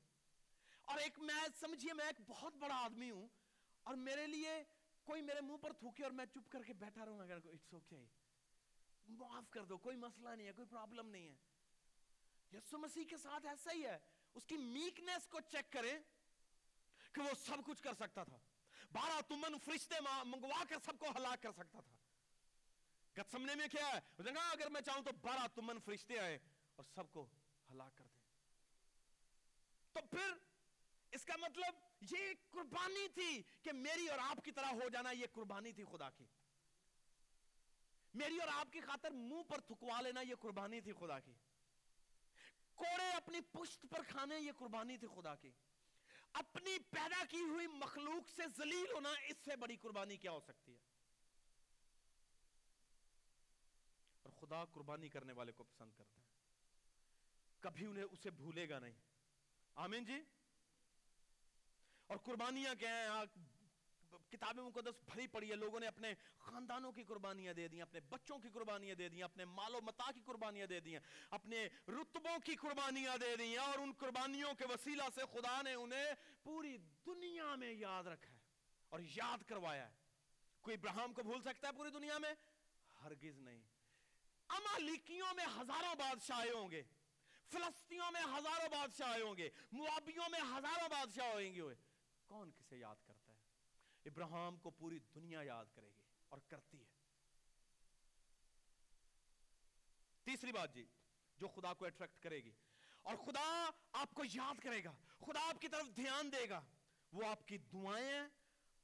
Speaker 1: اور ایک میں، سمجھیے میں ایک بہت بڑا آدمی ہوں اور میرے لیے کوئی میرے منہ پر تھوکے اور میں چپ کر کے بیٹھا رہوں اگر اٹس اوکے معاف کر دو، کوئی مسئلہ نہیں ہے، کوئی پرابلم نہیں ہے۔ یسو مسیح کے ساتھ ایسا ہی ہے۔ اس کی میکنیس کو چیک کریں کہ وہ سب کچھ کر سکتا تھا۔ بارہ تمن فرشتے منگوا کر سب کو ہلاک کر سکتا تھا۔ گتسمنے میں کیا ہے؟ کہا ہاں، اگر میں چاہوں تو بارہ تمن فرشتے آئے اور سب کو ہلاک کر دیں۔ تو پھر اس کا مطلب یہ قربانی تھی کہ میری اور آپ کی طرح ہو جانا، یہ قربانی تھی خدا کی۔ میری اور آپ کی خاطر منہ پر تھکوا لینا، یہ قربانی تھی خدا کی۔ کوڑے اپنی پشت پر کھانے، یہ قربانی تھی خدا کی۔ اپنی پیدا کی ہوئی مخلوق سے ذلیل ہونا، اس سے بڑی قربانی کیا ہو سکتی ہے؟ اور خدا قربانی کرنے والے کو پسند کرتا ہے۔ کبھی انہیں اسے بھولے گا نہیں۔ آمین جی؟ اور قربانیاں کیا ہیں؟ کتاب مقدس بھری پڑی ہے لوگوں نے اپنے خاندانوں کی قربانیاں دے دی اپنے بچوں کی قربانیاں دے دی اپنے مال و متا کی قربانیاں دے دی اپنے رتبوں کی قربانیاں دے دی اور ان قربانیوں کے وسیلہ سے خدا نے انہیں پوری دنیا میں یاد رکھا ہے اور یاد کروایا ہے۔ کوئی ابراہم کو بھول سکتا ہے پوری دنیا میں؟ ہرگز نہیں۔ امالیکیوں میں ہزاروں بادشاہ ہوں گے فلسطینوں میں ہزاروں بادشاہ ہوں گے، موابیوں میں ہزاروں بادشاہ ہوئیں گے ہوئے. کون کسے یاد کرتا ابراہم کو پوری دنیا یاد کرے گی اور کرتی ہے۔ تیسری بات جی جو خدا کو اٹریکٹ کرے گی۔ اور خدا آپ کو یاد کرے گا، خدا آپ کی طرف دھیان دے گا۔ وہ آپ کی دعائیں ہیں،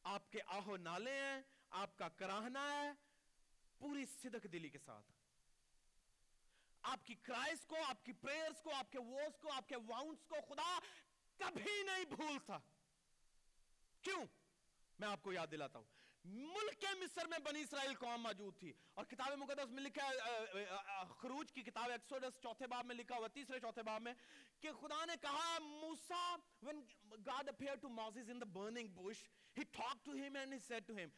Speaker 1: آپ کے آہو نالے ہیں، آپ کا کراہنا ہے، پوری صدق دلی کے ساتھ۔ آپ کی کرائز کو، آپ کی پریئرز کو، آپ کے ووز کو، آپ کے واؤنڈز کو خدا کبھی نہیں بھولتا۔ کیوں؟ میں آپ کو یاد دلاتا ہوں۔ ملک مصر میں بنی اسرائیل قوم موجود تھی۔ اور کتاب مقدس میں لکھا ہے خروج کی کتاب ایکسوڈس چوتھے باب میں لکھا ہوا، تیسرے چوتھے باب میں کہ خدا نے کہا، موسیٰ، when God appeared to Moses in the burning bush he talked to him and he said to him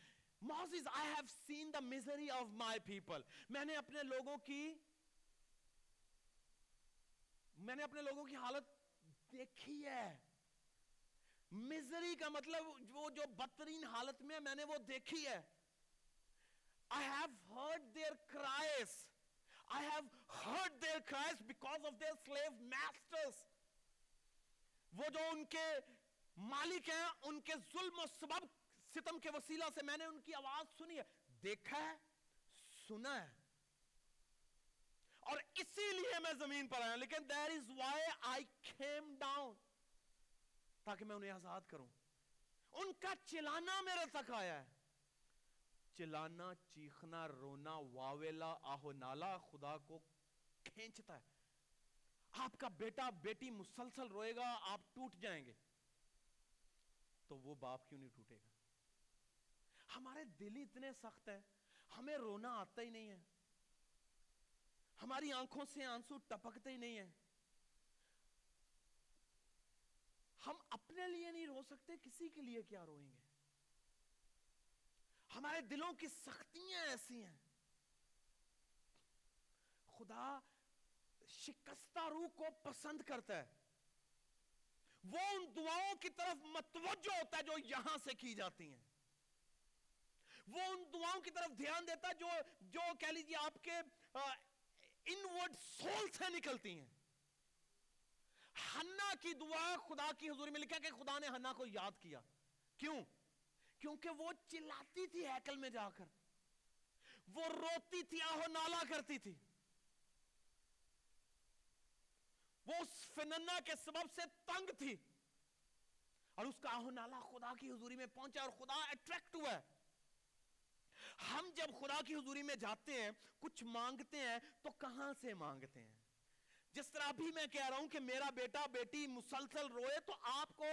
Speaker 1: Moses I have seen the misery of my people. میں نے اپنے لوگوں کی، میں نے اپنے لوگوں کی حالت دیکھی ہے۔ مزری کا مطلب وہ جو بدترین حالت میں میں نے وہ دیکھی ہے۔ I have heard their cries. I have heard their cries because of their slave masters. وہ جو ان کے مالک ہیں، ان کے ظلم و سبب ستم کے وسیلہ سے میں نے ان کی آواز سنی ہے۔ دیکھا ہے، سنا ہے۔ اور اسی لیے میں زمین پر آیا، لیکن there is why I came down تاکہ میں انہیں آزاد کروں۔ ان کا چلانا میرے تک آیا ہے۔ چلانا، چیخنا، رونا، واویلا، آہو نالا، خدا کو کھینچتا ہے۔ آپ کا بیٹا، بیٹی مسلسل روئے گا، آپ ٹوٹ جائیں گے۔ تو وہ باپ کیوں نہیں ٹوٹے گا؟ ہمارے دل اتنے سخت ہے ہمیں رونا آتا ہی نہیں ہے۔ ہماری آنکھوں سے آنسو ٹپکتے ہی نہیں ہیں۔ ہم اپنے لیے نہیں رو سکتے، کسی کے لیے کیا روئیں گے؟ ہمارے دلوں کی سختیاں ایسی ہیں۔ خدا شکستہ روح کو پسند کرتا ہے۔ وہ ان دعاؤں کی طرف متوجہ ہوتا ہے جو یہاں سے کی جاتی ہیں۔ وہ ان دعاؤں کی طرف دھیان دیتا ہے جو جو کہہ لیجیے آپ کے انورڈ سول سے نکلتی ہیں۔ ہنہ کی دعا خدا کی حضوری میں لکھا کہ خدا نے ہنہ کو یاد کیا۔ کیوں؟ کیونکہ وہ چلاتی تھی ہیکل میں جا کر۔ وہ روتی تھی، آہو نالا کرتی تھی۔ وہ اس فننہ کے سبب سے تنگ تھی۔ اور اس کا آہو نالا خدا کی حضوری میں پہنچا اور خدا اٹریکٹ ہوا ہے۔ ہم جب خدا کی حضوری میں جاتے ہیں، کچھ مانگتے ہیں تو کہاں سے مانگتے ہیں؟ جس طرح بھی میں کہہ رہا ہوں کہ میرا بیٹا بیٹی مسلسل روئے تو آپ کو،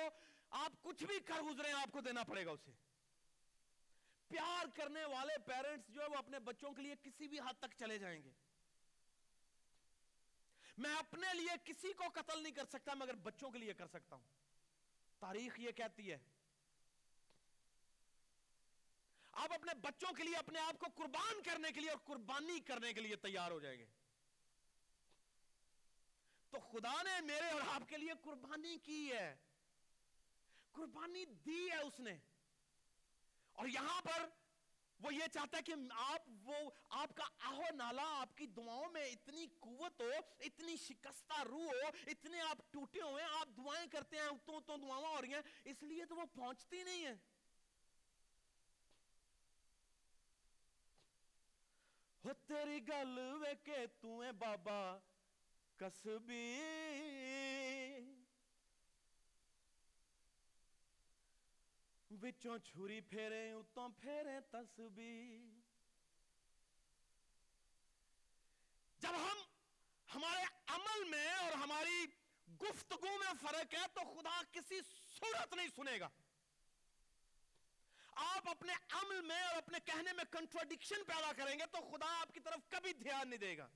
Speaker 1: آپ کچھ بھی کر گزرے آپ کو دینا پڑے گا اسے۔ پیار کرنے والے پیرنٹس جو ہے وہ اپنے بچوں کے لیے کسی بھی حد تک چلے جائیں گے۔ میں اپنے لیے کسی کو قتل نہیں کر سکتا، مگر بچوں کے لیے کر سکتا ہوں۔ تاریخ یہ کہتی ہے۔ آپ اپنے بچوں کے لیے، اپنے آپ کو قربان کرنے کے لیے اور قربانی کرنے کے لیے تیار ہو جائیں گے۔ تو خدا نے میرے اور آپ کے لیے قربانی کی ہے۔ قربانی دی ہے اس نے۔ اور یہاں پر وہ یہ چاہتا ہے کہ آپ وہ آپ کا آہو نالا آپ کی دعاؤں میں اتنی قوت ہو، اتنی شکستہ روح ہو، اتنے آپ ٹوٹے ہوئے ہیں، آپ دعائیں کرتے ہیں تو تو دعاؤں ہو رہی ہیں، اس لیے تو وہ پہنچتی نہیں ہیں۔ ہو تیری گل وے کہ تو ہے بابا کسبی وچوں چھری پھیرے اتوں پھیرے تسبی جب ہم ہمارے عمل میں اور ہماری گفتگو میں فرق ہے تو خدا کسی صورت نہیں سنے گا آپ اپنے عمل میں اور اپنے کہنے میں کنٹروڈکشن پیدا کریں گے تو خدا آپ کی طرف کبھی دھیان نہیں دے گا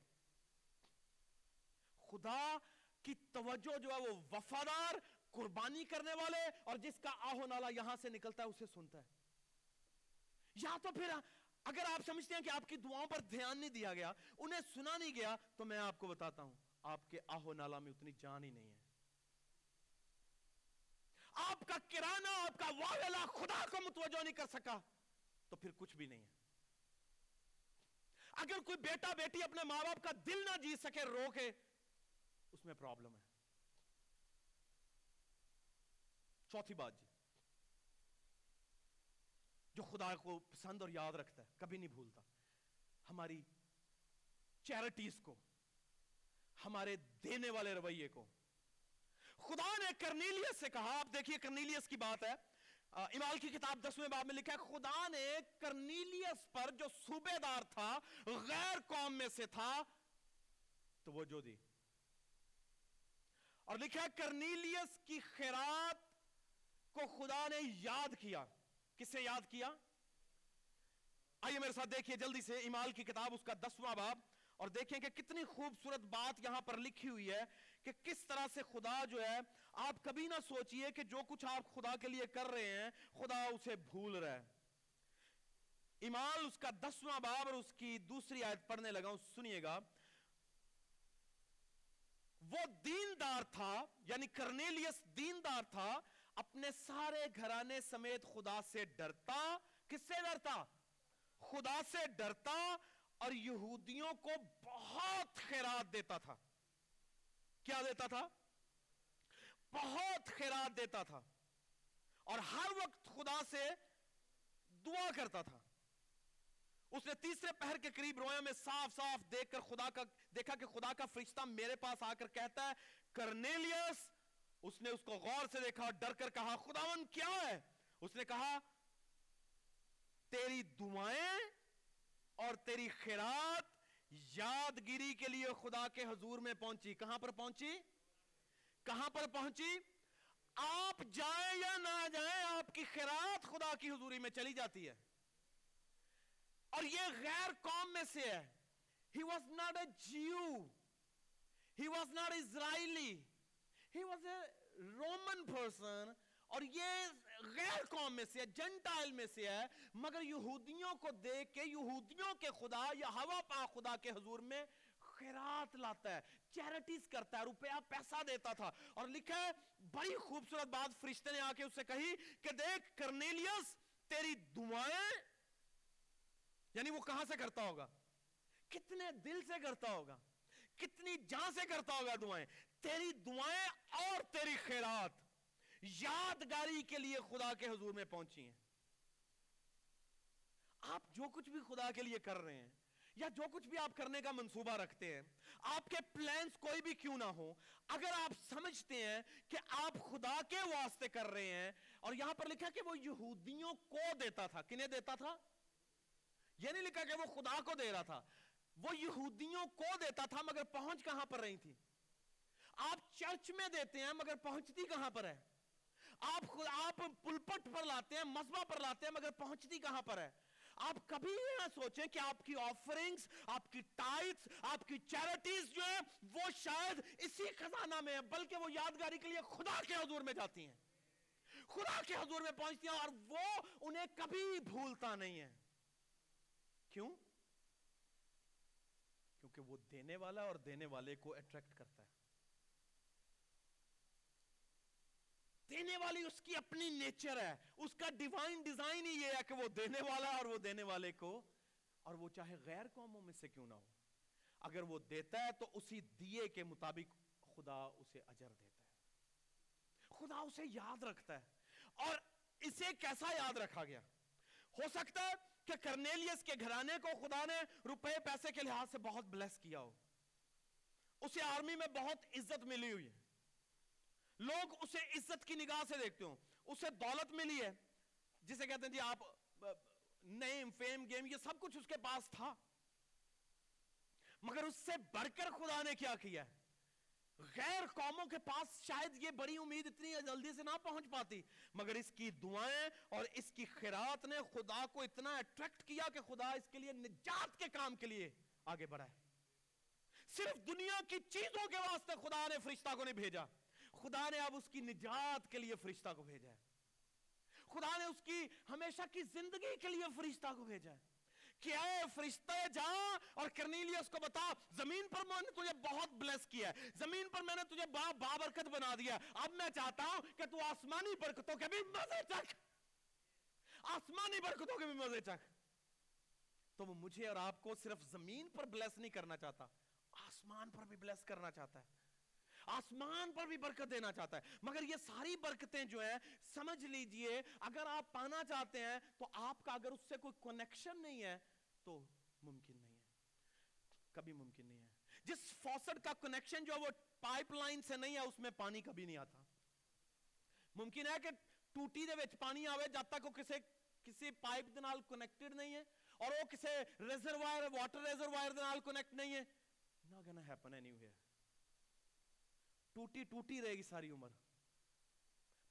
Speaker 1: خدا کی توجہ جو ہے وہ وفادار قربانی کرنے والے اور جس کا آہو نالا یہاں سے نکلتا ہے، اسے سنتا ہے۔ یا تو پھر اگر آپ سمجھتے ہیں کہ آپ کی دعاؤں پر دھیان نہیں دیا گیا، انہیں سنا نہیں گیا، تو میں آپ کو بتاتا ہوں، آپ کے آہو نالا میں اتنی جان ہی نہیں ہے۔ آپ کا کرانہ، آپ کا واویلا خدا کو متوجہ نہیں کر سکا، تو پھر کچھ بھی نہیں ہے۔ اگر کوئی بیٹا بیٹی اپنے ماں باپ کا دل نہ جیت سکے، رو کے اس میں پرابلم ہے۔ چوتھی بات جی جو خدا کو پسند اور یاد رکھتا ہے، کبھی نہیں بھولتا۔ ہماری چیریٹیز کو، ہمارے دینے والے رویے کو۔ خدا نے کرنیلیس سے کہا، آپ دیکھیے کرنیلیس کی بات ہے۔ امال کی کتاب دسویں باب میں لکھا ہے، خدا نے کرنیلیس پر جو صوبے دار تھا، غیر قوم میں سے تھا، تو وہ جو دی اور لکھا کرنیلیس کی خیرات کو خدا نے یاد کیا۔ کس سے یاد کیا؟ آئیے میرے ساتھ دیکھیے جلدی سے امال کی کتاب، اس کا دسواں باب۔ اور دیکھیں کہ کتنی خوبصورت بات یہاں پر لکھی ہوئی ہے کہ کس طرح سے خدا جو ہے، آپ کبھی نہ سوچئے کہ جو کچھ آپ خدا کے لیے کر رہے ہیں، خدا اسے بھول رہا ہے۔ امال اس کا دسواں باب اور اس کی دوسری آیت پڑھنے لگا سنیے گا۔ وہ دیندار تھا یعنی کرنیلیس دیندار تھا، اپنے سارے گھرانے سمیت خدا سے ڈرتا، کس سے ڈرتا؟ خدا سے ڈرتا اور یہودیوں کو بہت خیرات دیتا تھا۔ کیا دیتا تھا؟ بہت خیرات دیتا تھا۔ اور ہر وقت خدا سے دعا کرتا تھا۔ اس نے تیسرے پہر کے قریب رویا میں صاف صاف دیکھ کر خدا کا دیکھا کہ خدا کا فرشتہ میرے پاس آ کر کہتا ہے کرنیلیس اس نے اس کو غور سے دیکھا اور ڈر کر کہا خداون کیا ہے؟ اس نے کہا، تیری دعائیں اور تیری خیرات یادگیری کے لیے خدا کے حضور میں پہنچی۔ کہاں پر پہنچی؟ کہاں پر پہنچی؟ آپ جائیں یا نہ جائیں، آپ کی خیرات خدا کی حضوری میں چلی جاتی ہے۔ اور یہ غیر قوم میں سے ہے۔ He was not a Jew. He was not Israeli. He was a Roman person. اور یہ غیر قوم میں سے ہے جنٹائل میں سے ہے۔ مگر یہودیوں کو دیکھ کے، یہودیوں کے خدا یا ہوا پا خدا کے حضور میں خیرات لاتا ہے چیریٹیز کرتا ہے، روپیہ، پیسہ دیتا تھا۔ اور لکھا ہے، بڑی خوبصورت بات فرشتے نے آ کے اس سے کہی کہ دیکھ، کرنیلیس، تیری دعائیں یعنی وہ کہاں سے کرتا ہوگا؟ کتنے دل سے کرتا ہوگا؟ کتنی جان سے کرتا ہوگا دعائیں؟ تیری دعائیں اور تیری خیرات یادگاری کے لیے خدا کے حضور میں پہنچی ہیں۔ آپ جو کچھ بھی خدا کے لیے کر رہے ہیں یا جو کچھ بھی آپ کرنے کا منصوبہ رکھتے ہیں، آپ کے پلانز کوئی بھی کیوں نہ ہو، اگر آپ سمجھتے ہیں کہ آپ خدا کے واسطے کر رہے ہیں، اور یہاں پر لکھا کہ وہ یہودیوں کو دیتا تھا۔ کنہیں دیتا تھا؟ یہ نہیں لکھا کہ وہ خدا کو دے رہا تھا۔ وہ یہودیوں کو دیتا تھا مگر پہنچ کہاں پر رہی تھی؟ آپ چرچ میں دیتے ہیں مگر پہنچتی کہاں پر ہے؟ آپ خود آپ پلپٹ پر لاتے ہیں مذبہ پر لاتے ہیں مگر پہنچتی کہاں پر ہے؟ آپ کبھی نہ سوچیں کہ آپ کی آفرنگز آپ کی ٹائٹس آپ کی چیریٹیز جو ہیں، وہ شاید اسی خزانہ میں ہیں، بلکہ وہ یادگاری کے لیے خدا کے حضور میں جاتی ہیں۔ خدا کے حضور میں پہنچتی ہیں اور وہ انہیں کبھی بھولتا نہیں ہے۔ کیوں؟ کیونکہ وہ دینے والا اور دینے والے کو اٹریکٹ کرتا ہے۔ دینے والی اس کی اپنی نیچر ہے، اس کا ڈیوائن ڈیزائن ہی یہ ہے کہ وہ دینے والا اور وہ دینے والے کو، اور وہ چاہے غیر قوموں میں سے کیوں نہ ہو۔ اگر وہ دیتا ہے تو اسی دیے کے مطابق خدا اسے اجر دیتا ہے۔ خدا اسے یاد رکھتا ہے۔ اور اسے کیسا یاد رکھا گیا؟ ہو سکتا ہے کہ کرنیلیس کے گھرانے کو خدا نے روپے پیسے کے لحاظ سے بہت بلیس کیا ہو۔ اسے آرمی میں بہت عزت ملی ہوئی ہے۔ لوگ اسے عزت کی نگاہ سے دیکھتے ہوں۔ اسے دولت ملی ہے۔ جسے کہتے ہیں جی آپ، نیم، فیم، گیم، یہ سب کچھ اس کے پاس تھا۔ مگر اس سے بڑھ کر خدا نے کیا کیا ہے؟ غیر قوموں کے پاس شاید یہ بڑی امید اتنی جلدی سے نہ پہنچ پاتی، مگر اس کی دعائیں اور اس کی خیرات نے خدا کو اتنا اٹریکٹ کیا کہ خدا اس کے لیے نجات کے کام کے لیے آگے بڑھا ہے۔ صرف دنیا کی چیزوں کے واسطے خدا نے فرشتہ کو نہیں بھیجا، خدا نے اب اس کی نجات کے لیے فرشتہ کو بھیجا ہے۔ خدا نے اس کی ہمیشہ کی زندگی کے لیے فرشتہ کو بھیجا ہے۔ کہ اے فرشتے جا اور کرنیلیس کو بتا، زمین پر میں نے تجھے بہت بلیس کیا ہے۔ زمین پر میں نے تجھے با، بابرکت بنا دیا اب میں چاہتا ہوں کہ تو آسمانی برکتوں کے بھی مزے چکھ۔ آسمانی برکتوں کے بھی مزے چکھ۔ تو وہ مجھے اور آپ کو صرف زمین پر بلیس نہیں کرنا چاہتا، آسمان پر بھی بلیس کرنا چاہتا ہے۔ آسمان پر بھی برکت دینا چاہتا ہے۔ مگر یہ ساری برکتیں جو ہیں، سمجھ لیجیے، اگر آپ پانا چاہتے ہیں، تو آپ کا اگر اس سے کوئی کنیکشن نہیں ہے، تو ممکن نہیں ہے۔ کبھی ممکن نہیں ہے۔ جس فوسٹ کا کنیکشن جو ہے، وہ پائپ لائن سے نہیں ہے، اس میں پانی کبھی نہیں آتا۔ ممکن ہے کہ ٹوٹی دے وچ پانی آوے، جب تک وہ کسی کسی پائپ دے نال کنیکٹڈ نہیں ہے، اور وہ کسی ریزروائر واٹر ریزروائر دے نال کنیکٹ نہیں ہے۔ Not gonna happen anywhere ٹوٹی ٹوٹی رہے گی ساری عمر۔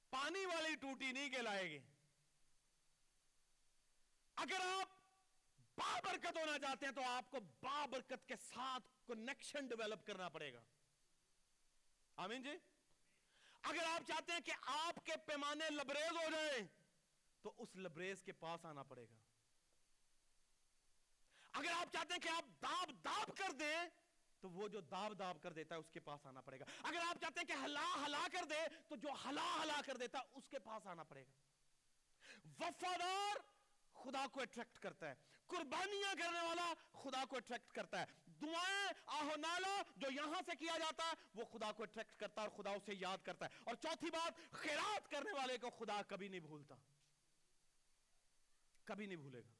Speaker 1: پانی والی ٹوٹی نہیں کہلائے گی۔ اگر آپ بابرکت ہونا چاہتے ہیں تو آپ کو بابرکت کے ساتھ کنیکشن ڈیولپ کرنا پڑے گا۔ آمین جی۔ اگر آپ چاہتے ہیں کہ آپ کے پیمانے لبریز ہو جائیں، تو اس لبریز کے پاس آنا پڑے گا۔ اگر آپ چاہتے ہیں کہ آپ داب داب کر دیں تو وہ جو داب داب کر دیتا ہے اس کے پاس آنا پڑے گا۔ اگر آپ چاہتے ہیں کہ ہلا ہلا کر دے، تو جو ہلا ہلا کر دیتا ہے اس کے پاس آنا پڑے گا۔ وفادار خدا کو اٹریکٹ کرتا ہے۔ قربانیاں کرنے والا خدا کو اٹریکٹ کرتا ہے۔ دعائیں آہو نالا جو یہاں سے کیا جاتا ہے، وہ خدا کو اٹریکٹ کرتا ہے اور خدا اسے یاد کرتا ہے۔ اور چوتھی بات، خیرات کرنے والے کو خدا کبھی نہیں بھولتا۔ کبھی نہیں بھولے گا۔